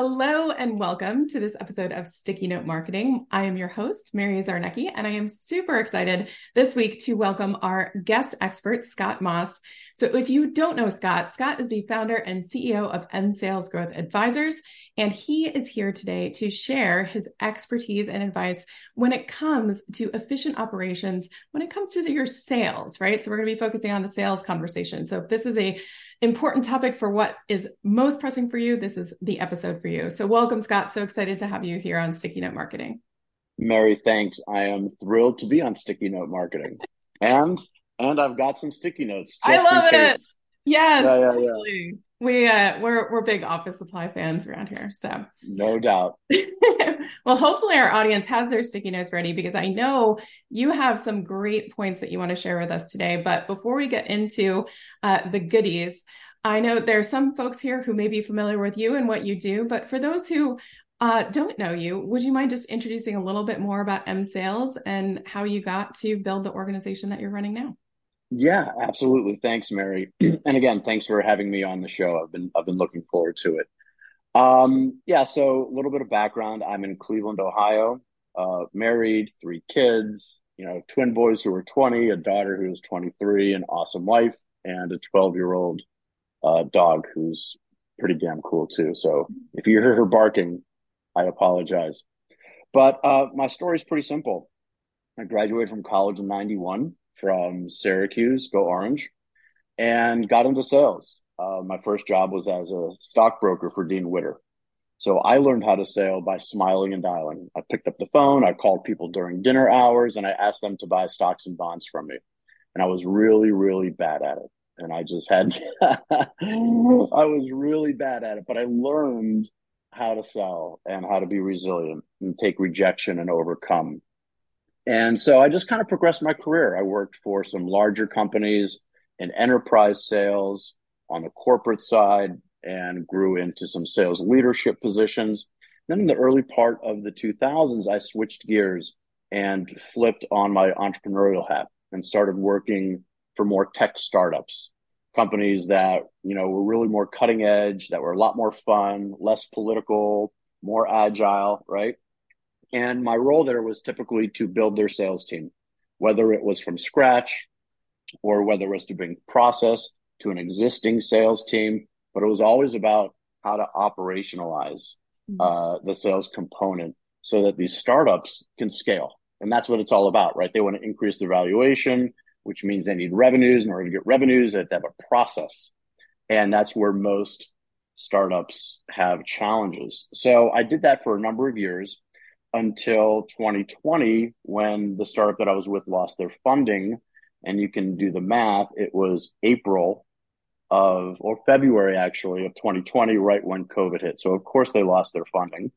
Hello and welcome to this episode of Sticky Note Marketing. I am your host, Mary Czarnecki, and I am super excited this week to welcome our guest expert, Scott Moss. So, if you don't know Scott, Scott is the founder and CEO of M Sales Growth Advisors, and he is here today to share his expertise and advice when it comes to efficient operations, when it comes to your sales, right? So, we're going to be focusing on the sales conversation. So, if this is a important topic for what is most pressing for you, this is the episode for you. So, welcome, Scott. So excited to have you here on Sticky Note Marketing. Mary, thanks. I am thrilled to be on Sticky Note Marketing, and and I've got some sticky notes. I love it. Yes, yeah, yeah, totally. We uh, we're we're big office supply fans around here, so no doubt. well, hopefully our audience has their sticky notes ready because I know you have some great points that you want to share with us today. But before we get into uh, the goodies, I know there are some folks here who may be familiar with you and what you do, but for those who uh, don't know you, would you mind just introducing a little bit more about M Sales and how you got to build the organization that you're running now? Yeah, absolutely. Thanks, Mary. and again, thanks for having me on the show. I've been I've been looking forward to it. Um, yeah, so a little bit of background. I'm in Cleveland, Ohio. Uh, married, three kids. You know, twin boys who are 20, a daughter who is 23, an awesome wife, and a 12 year old uh, dog who's pretty damn cool too. So if you hear her barking, I apologize. But uh, my story is pretty simple. I graduated from college in '91 from Syracuse, go Orange, and got into sales. Uh, my first job was as a stockbroker for Dean Witter. So I learned how to sell by smiling and dialing. I picked up the phone, I called people during dinner hours, and I asked them to buy stocks and bonds from me. And I was really, really bad at it. And I just had, I was really bad at it, but I learned how to sell and how to be resilient and take rejection and overcome and so I just kind of progressed my career. I worked for some larger companies in enterprise sales on the corporate side and grew into some sales leadership positions. Then in the early part of the 2000s, I switched gears and flipped on my entrepreneurial hat and started working for more tech startups, companies that, you know, were really more cutting edge, that were a lot more fun, less political, more agile, right? And my role there was typically to build their sales team, whether it was from scratch or whether it was to bring process to an existing sales team. But it was always about how to operationalize mm-hmm. uh, the sales component so that these startups can scale. And that's what it's all about, right? They want to increase their valuation, which means they need revenues. In order to get revenues, they have to have a process. And that's where most startups have challenges. So I did that for a number of years until 2020 when the startup that I was with lost their funding. And you can do the math. It was April of, or February actually, of 2020, right when COVID hit. So, of course, they lost their funding.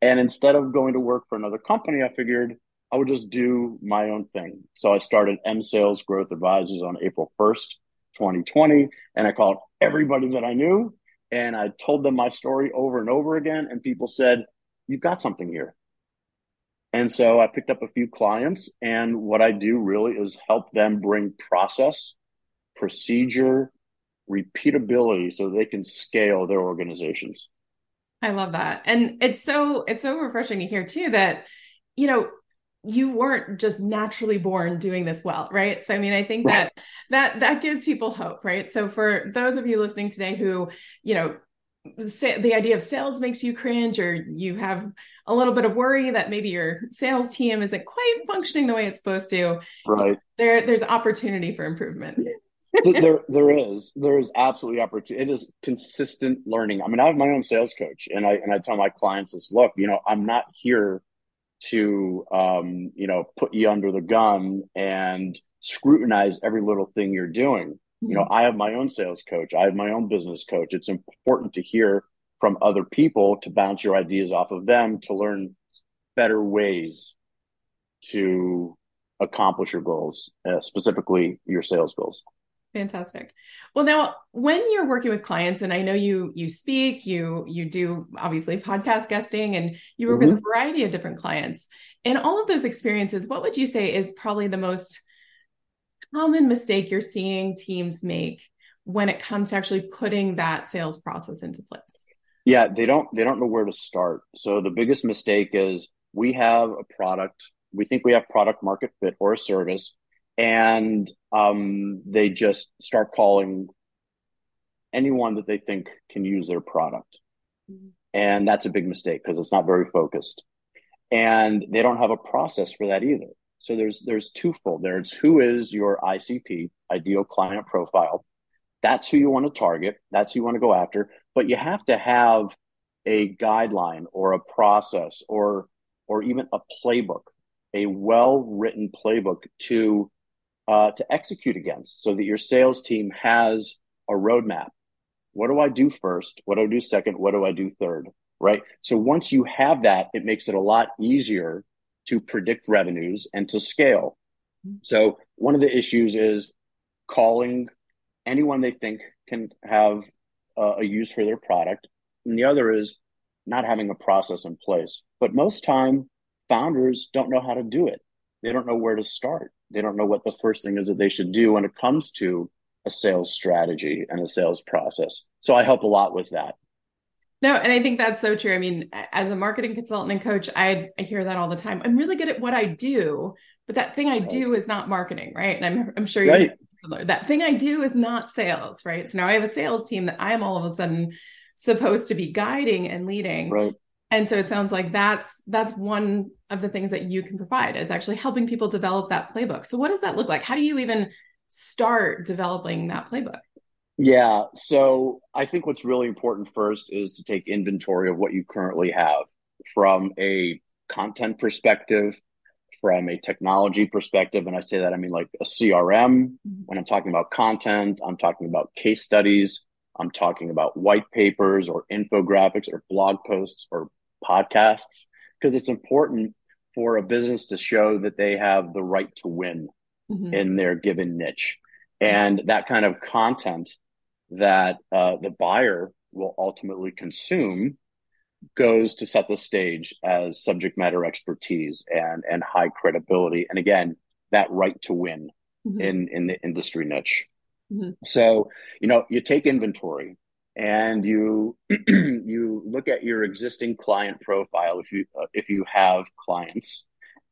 And instead of going to work for another company, I figured I would just do my own thing. So I started M Sales Growth Advisors on April 1st, 2020. And I called everybody that I knew and I told them my story over and over again. And people said, You've got something here. And so I picked up a few clients, and what I do really is help them bring process, procedure, repeatability so they can scale their organizations. I love that. And it's so it's so refreshing to hear too that you know you weren't just naturally born doing this well, right? So I mean, I think that that that gives people hope, right? So for those of you listening today who, you know, the idea of sales makes you cringe or you have a little bit of worry that maybe your sales team isn't quite functioning the way it's supposed to. Right. There there's opportunity for improvement. There there is. There is absolutely opportunity it is consistent learning. I mean i have my own sales coach and i and i tell my clients this look you know i'm not here to um you know put you under the gun and scrutinize every little thing you're doing you know. I have my own sales coach, I have my own business coach. It's important to hear from other people to bounce your ideas off of them to learn better ways to accomplish your goals, uh, specifically your sales goals. Fantastic. Well, now when you're working with clients, and I know you you speak, you you do obviously podcast guesting, and you work mm-hmm. with a variety of different clients. In all of those experiences, what would you say is probably the most common mistake you're seeing teams make when it comes to actually putting that sales process into place? Yeah, they don't they don't know where to start. So the biggest mistake is we have a product, we think we have product market fit or a service, and um, they just start calling anyone that they think can use their product. Mm-hmm. And that's a big mistake because it's not very focused. And they don't have a process for that either. So there's there's twofold. There's who is your ICP, ideal client profile. That's who you want to target. That's who you want to go after. But you have to have a guideline or a process or or even a playbook, a well-written playbook to uh, to execute against, so that your sales team has a roadmap. What do I do first? What do I do second? What do I do third? Right. So once you have that, it makes it a lot easier to predict revenues and to scale. So one of the issues is calling anyone they think can have uh, a use for their product. And the other is not having a process in place. But most time founders don't know how to do it. They don't know where to start. They don't know what the first thing is that they should do when it comes to a sales strategy and a sales process. So I help a lot with that. No, and I think that's so true. I mean, as a marketing consultant and coach, I, I hear that all the time. I'm really good at what I do, but that thing I do is not marketing, right? And I'm I'm sure you right. that thing I do is not sales, right? So now I have a sales team that I am all of a sudden supposed to be guiding and leading. Right. And so it sounds like that's that's one of the things that you can provide is actually helping people develop that playbook. So what does that look like? How do you even start developing that playbook? Yeah. So I think what's really important first is to take inventory of what you currently have from a content perspective, from a technology perspective. And I say that I mean like a CRM. Mm-hmm. When I'm talking about content, I'm talking about case studies, I'm talking about white papers or infographics or blog posts or podcasts, because it's important for a business to show that they have the right to win mm-hmm. in their given niche. And that kind of content that uh, the buyer will ultimately consume goes to set the stage as subject matter expertise and and high credibility and again that right to win mm-hmm. in in the industry niche mm-hmm. so you know you take inventory and you you look at your existing client profile if you uh, if you have clients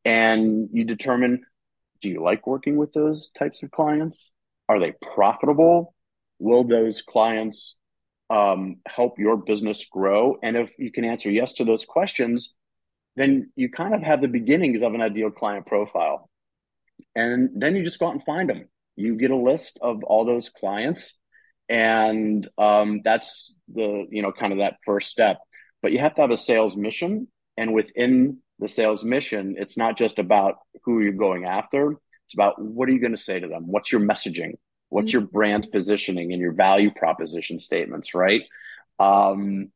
and you determine do you like working with those types of clients are they profitable will those clients um, help your business grow? And if you can answer yes to those questions, then you kind of have the beginnings of an ideal client profile. And then you just go out and find them. You get a list of all those clients, and um, that's the you know kind of that first step. But you have to have a sales mission, and within the sales mission, it's not just about who you're going after. It's about what are you going to say to them? What's your messaging? What's your brand positioning and your value proposition statements, right? Um,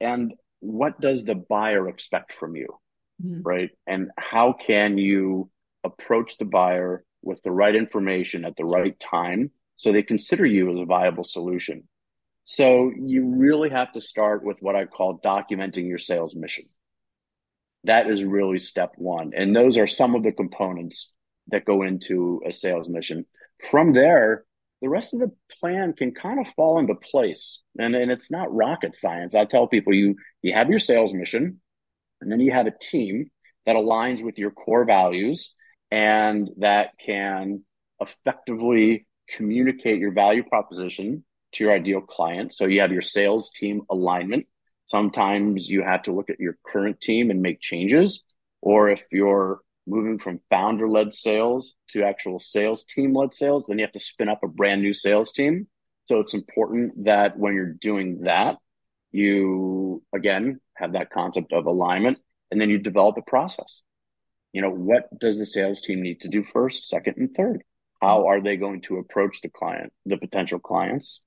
and what does the buyer expect from you, mm-hmm. right? And how can you approach the buyer with the right information at the right time so they consider you as a viable solution? So you really have to start with what I call documenting your sales mission. That is really step one. And those are some of the components that go into a sales mission from there, the rest of the plan can kind of fall into place. And, and it's not rocket science. I tell people you you have your sales mission, and then you have a team that aligns with your core values and that can effectively communicate your value proposition to your ideal client. So you have your sales team alignment. Sometimes you have to look at your current team and make changes. Or if you're moving from founder led sales to actual sales team led sales, then you have to spin up a brand new sales team. So it's important that when you're doing that, you again have that concept of alignment and then you develop a process. You know, what does the sales team need to do first, second, and third? How are they going to approach the client, the potential clients?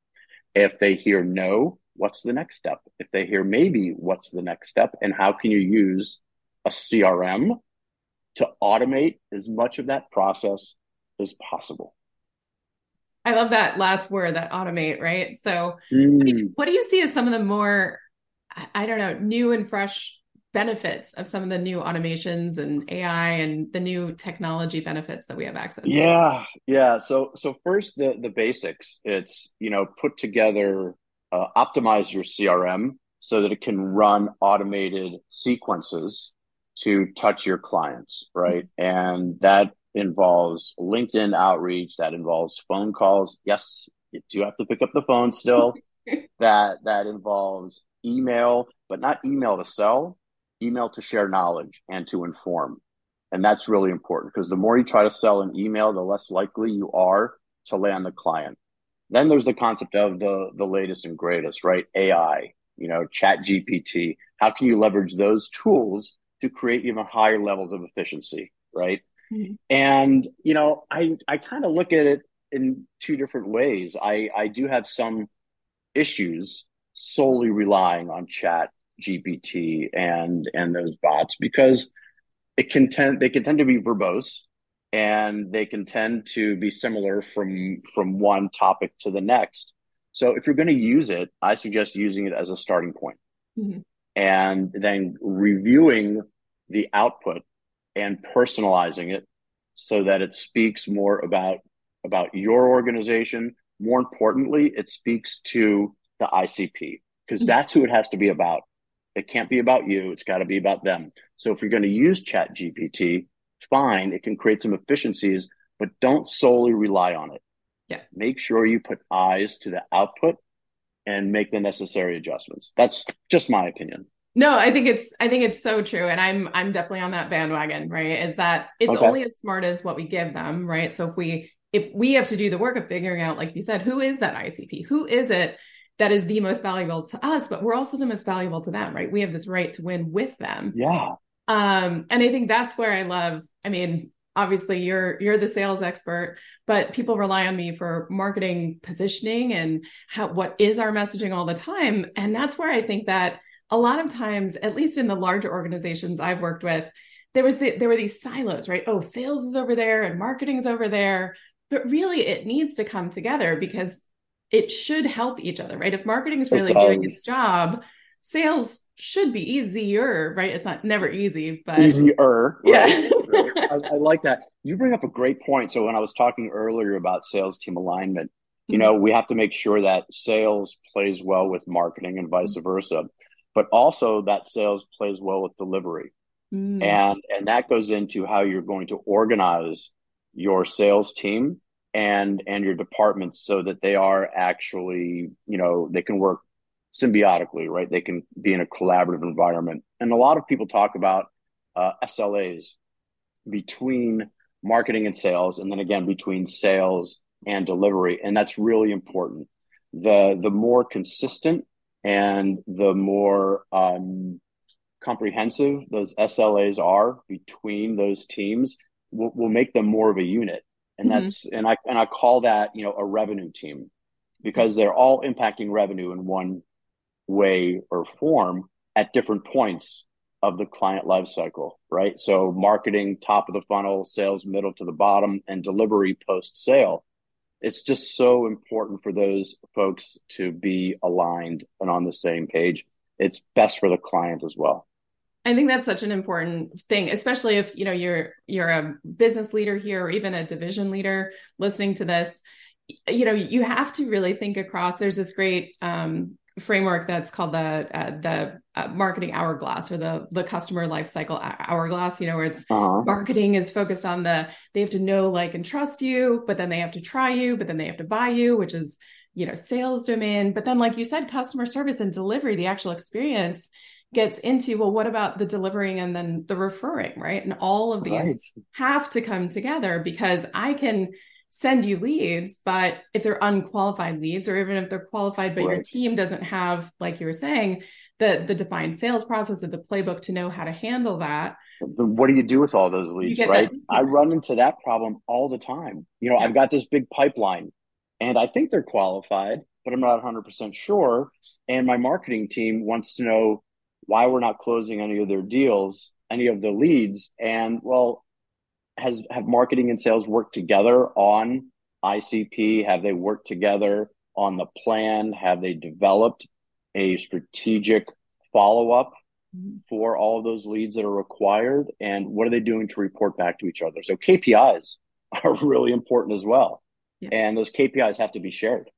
If they hear no, what's the next step? If they hear maybe, what's the next step? And how can you use a CRM to automate as much of that process as possible. I love that last word, that automate, right? So, mm. what do you see as some of the more, I don't know, new and fresh benefits of some of the new automations and AI and the new technology benefits that we have access to? Yeah, yeah. So, so first the the basics. It's you know put together, uh, optimize your CRM so that it can run automated sequences to touch your clients, right? And that involves LinkedIn outreach, that involves phone calls. Yes, you do have to pick up the phone still. that that involves email, but not email to sell, email to share knowledge and to inform. And that's really important because the more you try to sell an email, the less likely you are to land the client. Then there's the concept of the the latest and greatest, right? AI, you know, Chat GPT. How can you leverage those tools to create even higher levels of efficiency, right? Mm-hmm. And you know, I I kind of look at it in two different ways. I I do have some issues solely relying on Chat GPT and and those bots because it can tend they can tend to be verbose and they can tend to be similar from from one topic to the next. So if you're going to use it, I suggest using it as a starting point. Mm-hmm. and then reviewing the output and personalizing it so that it speaks more about about your organization. More importantly, it speaks to the ICP because mm-hmm. that's who it has to be about. It can't be about you. It's got to be about them. So if you're going to use Chat GPT, fine, it can create some efficiencies, but don't solely rely on it. Yeah. Make sure you put eyes to the output and make the necessary adjustments. That's just my opinion. No, I think it's I think it's so true and I'm I'm definitely on that bandwagon, right? Is that it's okay. only as smart as what we give them, right? So if we if we have to do the work of figuring out like you said, who is that ICP? Who is it that is the most valuable to us, but we're also the most valuable to them, right? We have this right to win with them. Yeah. Um and I think that's where I love I mean, obviously you're you're the sales expert but people rely on me for marketing positioning and how what is our messaging all the time and that's where i think that a lot of times, at least in the larger organizations I've worked with, there was the, there were these silos, right? Oh, sales is over there and marketing is over there. But really, it needs to come together because it should help each other, right? If marketing is really doing its job, sales should be easier, right? It's not never easy, but easier. Yeah. Right? I, I, like that. You bring up a great point. So when I was talking earlier about sales team alignment, you mm-hmm. know, we have to make sure that sales plays well with marketing and vice mm-hmm. versa but also that sales plays well with delivery. Mm. And and that goes into how you're going to organize your sales team and and your departments so that they are actually, you know, they can work symbiotically, right? They can be in a collaborative environment. And a lot of people talk about uh, SLAs between marketing and sales, and then again between sales and delivery, and that's really important. the The more consistent and the more um, comprehensive those SLAs are between those teams, will will make them more of a unit. And mm-hmm. that's and I and I call that you know a revenue team because they're all impacting revenue in one way or form at different points of the client life cycle, right? So marketing top of the funnel, sales middle to the bottom, and delivery post sale it's just so important for those folks to be aligned and on the same page. It's best for the client as well. I think that's such an important thing, especially if you know you're you're a business leader here or even a division leader listening to this. You know, you have to really think across. There's this great um, framework that's called the uh, the uh, marketing hourglass or the the customer life cycle hourglass you know where it's uh-huh. marketing is focused on the they have to know like and trust you but then they have to try you but then they have to buy you which is you know sales domain but then like you said customer service and delivery the actual experience gets into well what about the delivering and then the referring right and all of these right. have to come together because i can send you leads but if they're unqualified leads or even if they're qualified but right. your team doesn't have like you were saying the the defined sales process or the playbook to know how to handle that what do you do with all those leads right? I run into that problem all the time. You know yeah. i've got this big pipeline and i think they're qualified but i'm not 100% sure. And my marketing team wants to know why we're not closing any of their deals any of the leads. And well has have marketing and sales worked together on ICP? Have they worked together on the plan? Have they developed a strategic follow up mm-hmm. for all of those leads that are required? And what are they doing to report back to each other? So KPIs are really important as well. Yeah. And those KPIs have to be shared.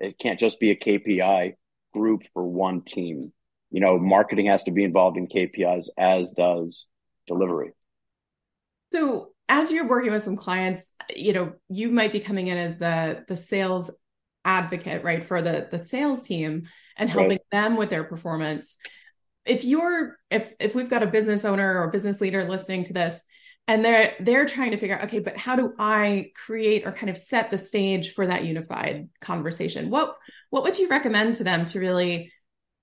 It can't just be a KPI group for one team. you know, marketing has to be involved in KPIs, as does delivery. So as you're working with some clients, you know, you might be coming in as the the sales advocate, right, for the the sales team and helping right. them with their performance. If you're if if we've got a business owner or business leader listening to this and they're they're trying to figure out okay, but how do I create or kind of set the stage for that unified conversation? What what would you recommend to them to really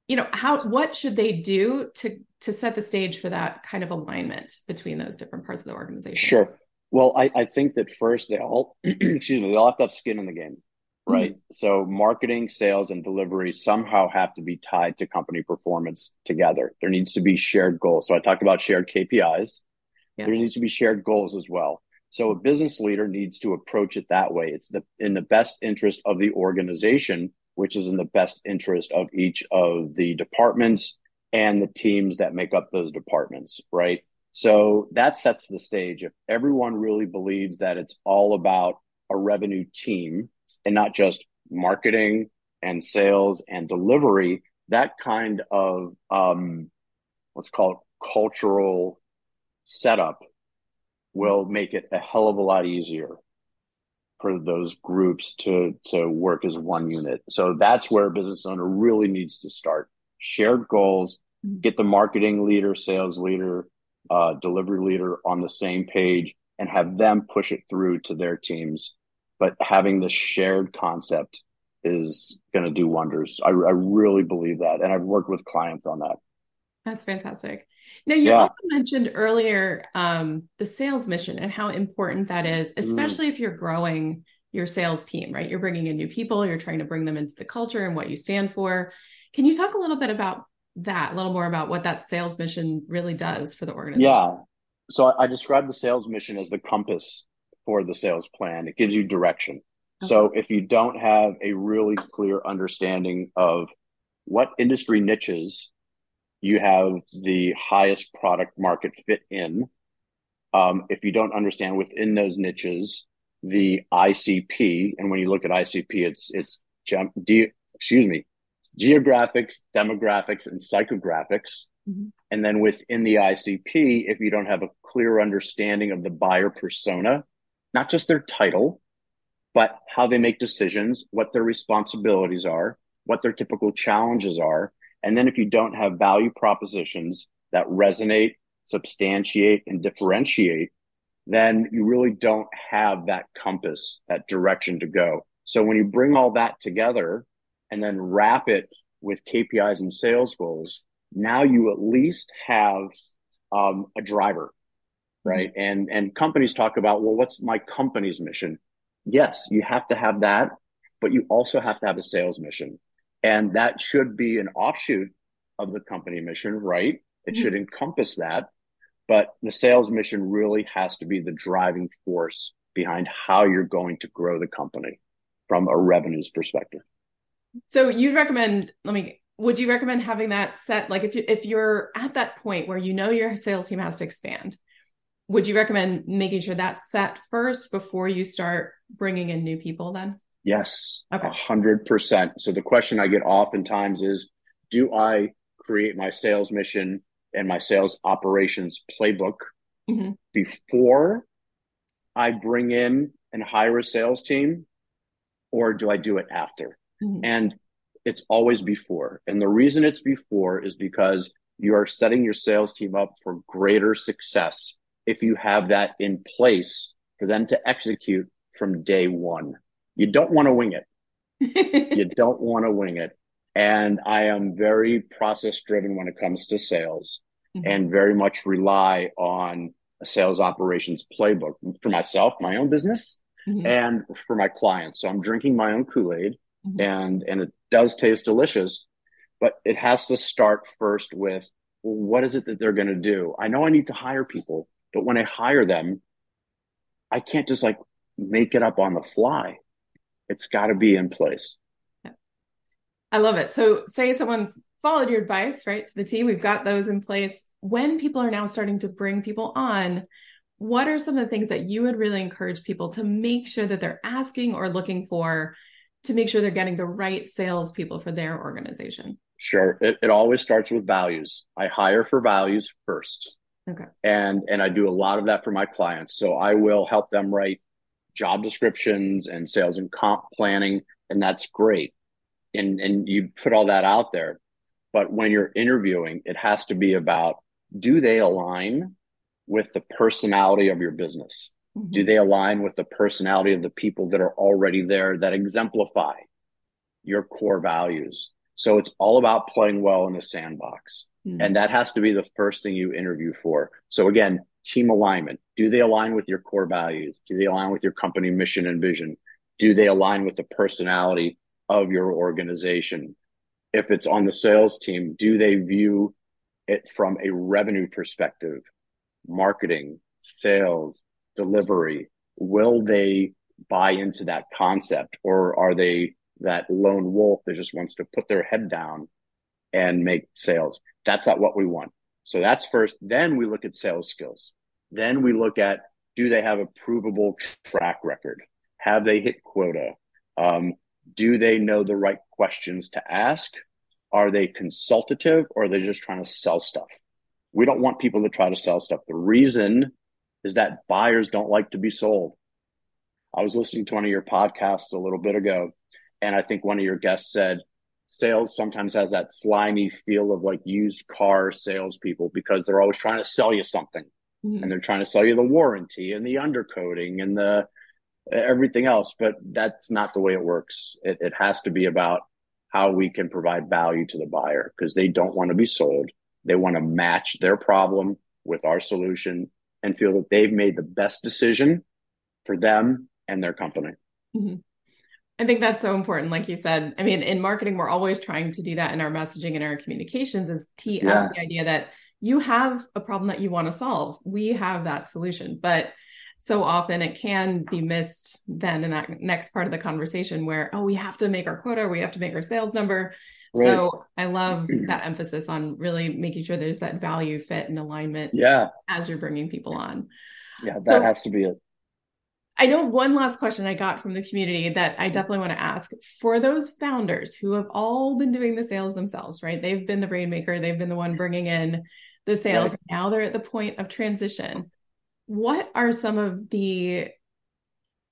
you know how what should they do to to set the stage for that kind of alignment between those different parts of the organization? Sure. Well i, I think that first they all excuse me they all have to have skin in the game right? Mm-hmm. so marketing sales and delivery somehow have to be tied to company performance together. There needs to be shared goals. So i talked about shared kpis yeah. there needs to be shared goals as well. So a business leader needs to approach it that way. It's the in the best interest of the organization which is in the best interest of each of the departments and the teams that make up those departments, right? So that sets the stage. If everyone really believes that it's all about a revenue team and not just marketing and sales and delivery, that kind of um, what's called cultural setup will make it a hell of a lot easier for those groups to to work as one unit. So that's where a business owner really needs to start. Shared goals, mm-hmm. get the marketing leader, sales leader, uh, delivery leader on the same page, and have them push it through to their teams. But having the shared concept is going to do wonders. I, I really believe that, and I've worked with clients on that. That's fantastic. Now, you yeah. also mentioned earlier um, the sales mission and how important that is, mm. especially mm. if you're growing your sales team, right? You're bringing in new people, you're trying to bring them into the culture and what you stand for. Can you talk a little bit about that, a little more about what that sales mission really does for the organization? Yeah. So I describe the sales mission as the compass for the sales plan, it gives you direction. Okay. So if you don't have a really clear understanding of what industry niches you have the highest product market fit in. Um, if you don't understand within those niches the ICP, and when you look at ICP, it's it's ge- excuse me, geographics, demographics, and psychographics. Mm-hmm. And then within the ICP, if you don't have a clear understanding of the buyer persona, not just their title, but how they make decisions, what their responsibilities are, what their typical challenges are, and then if you don't have value propositions that resonate, substantiate, and differentiate, then you really don't have that compass, that direction to go. So when you bring all that together and then wrap it with KPIs and sales goals, now you at least have um, a driver, right? Mm-hmm. And and companies talk about, well, what's my company's mission? Yes, you have to have that, but you also have to have a sales mission. And that should be an offshoot of the company mission, right? It mm-hmm. should encompass that. But the sales mission really has to be the driving force behind how you're going to grow the company from a revenues perspective. So you'd recommend, let me, would you recommend having that set? Like if you, if you're at that point where you know your sales team has to expand, would you recommend making sure that's set first before you start bringing in new people then? Yes, a hundred percent. So the question I get oftentimes is, do I create my sales mission and my sales operations playbook mm-hmm. before I bring in and hire a sales team, or do I do it after? Mm-hmm. And it's always before. And the reason it's before is because you are setting your sales team up for greater success if you have that in place for them to execute from day one. You don't want to wing it. you don't want to wing it. And I am very process driven when it comes to sales mm-hmm. and very much rely on a sales operations playbook for myself, my own business, mm-hmm. and for my clients. So I'm drinking my own Kool Aid mm-hmm. and, and it does taste delicious, but it has to start first with well, what is it that they're going to do? I know I need to hire people, but when I hire them, I can't just like make it up on the fly. It's got to be in place. I love it. So, say someone's followed your advice, right, to the T, we've got those in place. When people are now starting to bring people on, what are some of the things that you would really encourage people to make sure that they're asking or looking for to make sure they're getting the right salespeople for their organization? Sure. It, it always starts with values. I hire for values first. Okay. And and I do a lot of that for my clients. So I will help them write job descriptions and sales and comp planning, and that's great. And and you put all that out there. But when you're interviewing, it has to be about do they align with the personality of your business? Mm-hmm. Do they align with the personality of the people that are already there that exemplify your core values? So it's all about playing well in the sandbox. Mm-hmm. And that has to be the first thing you interview for. So again, team alignment. Do they align with your core values? Do they align with your company mission and vision? Do they align with the personality of your organization? If it's on the sales team, do they view it from a revenue perspective, marketing, sales, delivery? Will they buy into that concept or are they that lone wolf that just wants to put their head down and make sales? That's not what we want. So that's first. Then we look at sales skills. Then we look at do they have a provable track record? Have they hit quota? Um, do they know the right questions to ask? Are they consultative or are they just trying to sell stuff? We don't want people to try to sell stuff. The reason is that buyers don't like to be sold. I was listening to one of your podcasts a little bit ago, and I think one of your guests said sales sometimes has that slimy feel of like used car salespeople because they're always trying to sell you something. Mm-hmm. And they're trying to sell you the warranty and the undercoating and the everything else. But that's not the way it works. It, it has to be about how we can provide value to the buyer because they don't want to be sold. They want to match their problem with our solution and feel that they've made the best decision for them and their company. Mm-hmm. I think that's so important. Like you said, I mean, in marketing, we're always trying to do that in our messaging and our communications is tee yeah. the idea that you have a problem that you want to solve. We have that solution. But so often it can be missed then in that next part of the conversation where, oh, we have to make our quota, we have to make our sales number. Right. So I love that emphasis on really making sure there's that value fit and alignment. Yeah. As you're bringing people on. Yeah, that so, has to be it. I know one last question I got from the community that I mm-hmm. definitely want to ask for those founders who have all been doing the sales themselves, right? They've been the rainmaker, they've been the one bringing in the sales. Right. Now they're at the point of transition. What are some of the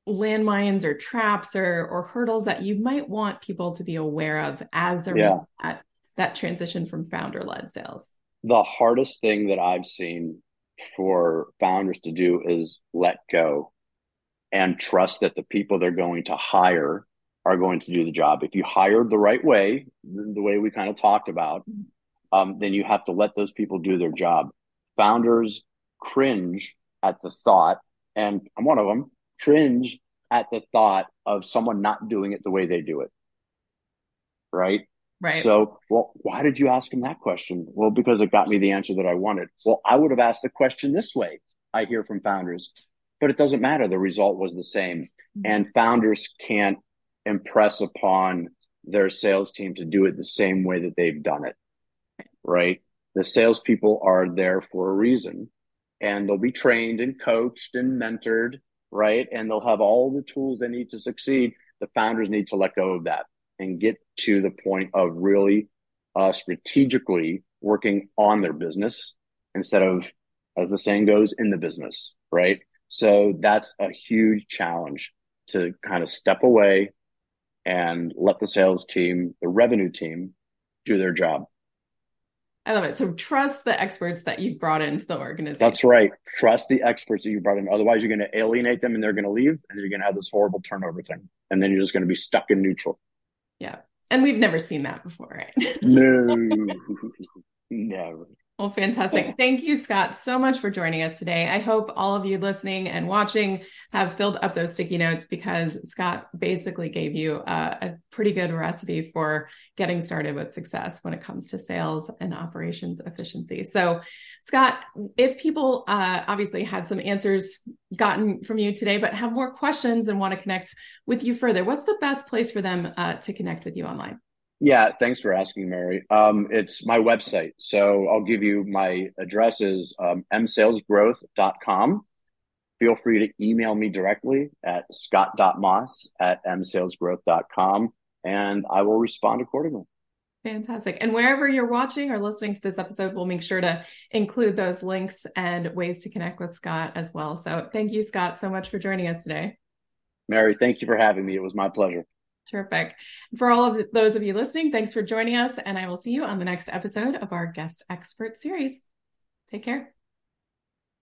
landmines or traps or or hurdles that you might want people to be aware of as they're yeah. at that transition from founder led sales? The hardest thing that I've seen for founders to do is let go and trust that the people they're going to hire are going to do the job. If you hired the right way, the way we kind of talked about, um, then you have to let those people do their job. Founders cringe at the thought, and I'm one of them, cringe at the thought of someone not doing it the way they do it. Right. Right. So, well, why did you ask him that question? Well, because it got me the answer that I wanted. Well, I would have asked the question this way. I hear from founders, but it doesn't matter. The result was the same. Mm-hmm. And founders can't impress upon their sales team to do it the same way that they've done it. Right. The salespeople are there for a reason and they'll be trained and coached and mentored, right? And they'll have all the tools they need to succeed. The founders need to let go of that and get to the point of really uh, strategically working on their business instead of, as the saying goes, in the business, right? So that's a huge challenge to kind of step away and let the sales team, the revenue team, do their job. I love it. So trust the experts that you've brought into the organization. That's right. Trust the experts that you brought in. Otherwise, you're going to alienate them and they're going to leave and you're going to have this horrible turnover thing. And then you're just going to be stuck in neutral. Yeah. And we've never seen that before, right? no. Never. Well, fantastic. Thank you, Scott, so much for joining us today. I hope all of you listening and watching have filled up those sticky notes because Scott basically gave you a, a, pretty good recipe for getting started with success when it comes to sales and operations efficiency. So, Scott, if people uh, obviously had some answers gotten from you today, but have more questions and want to connect with you further, what's the best place for them uh, to connect with you online? Yeah, thanks for asking, Mary. Um, it's my website. So I'll give you my address is um, msalesgrowth.com. feel free to email me directly at scott.moss at msalesgrowth.com and I will respond accordingly. Fantastic. And wherever you're watching or listening to this episode, we'll make sure to include those links and ways to connect with Scott as well. So thank you, Scott, so much for joining us today. Mary, thank you for having me. It was my pleasure. Terrific. For all of those of you listening, thanks for joining us. And I will see you on the next episode of our guest expert series. Take care.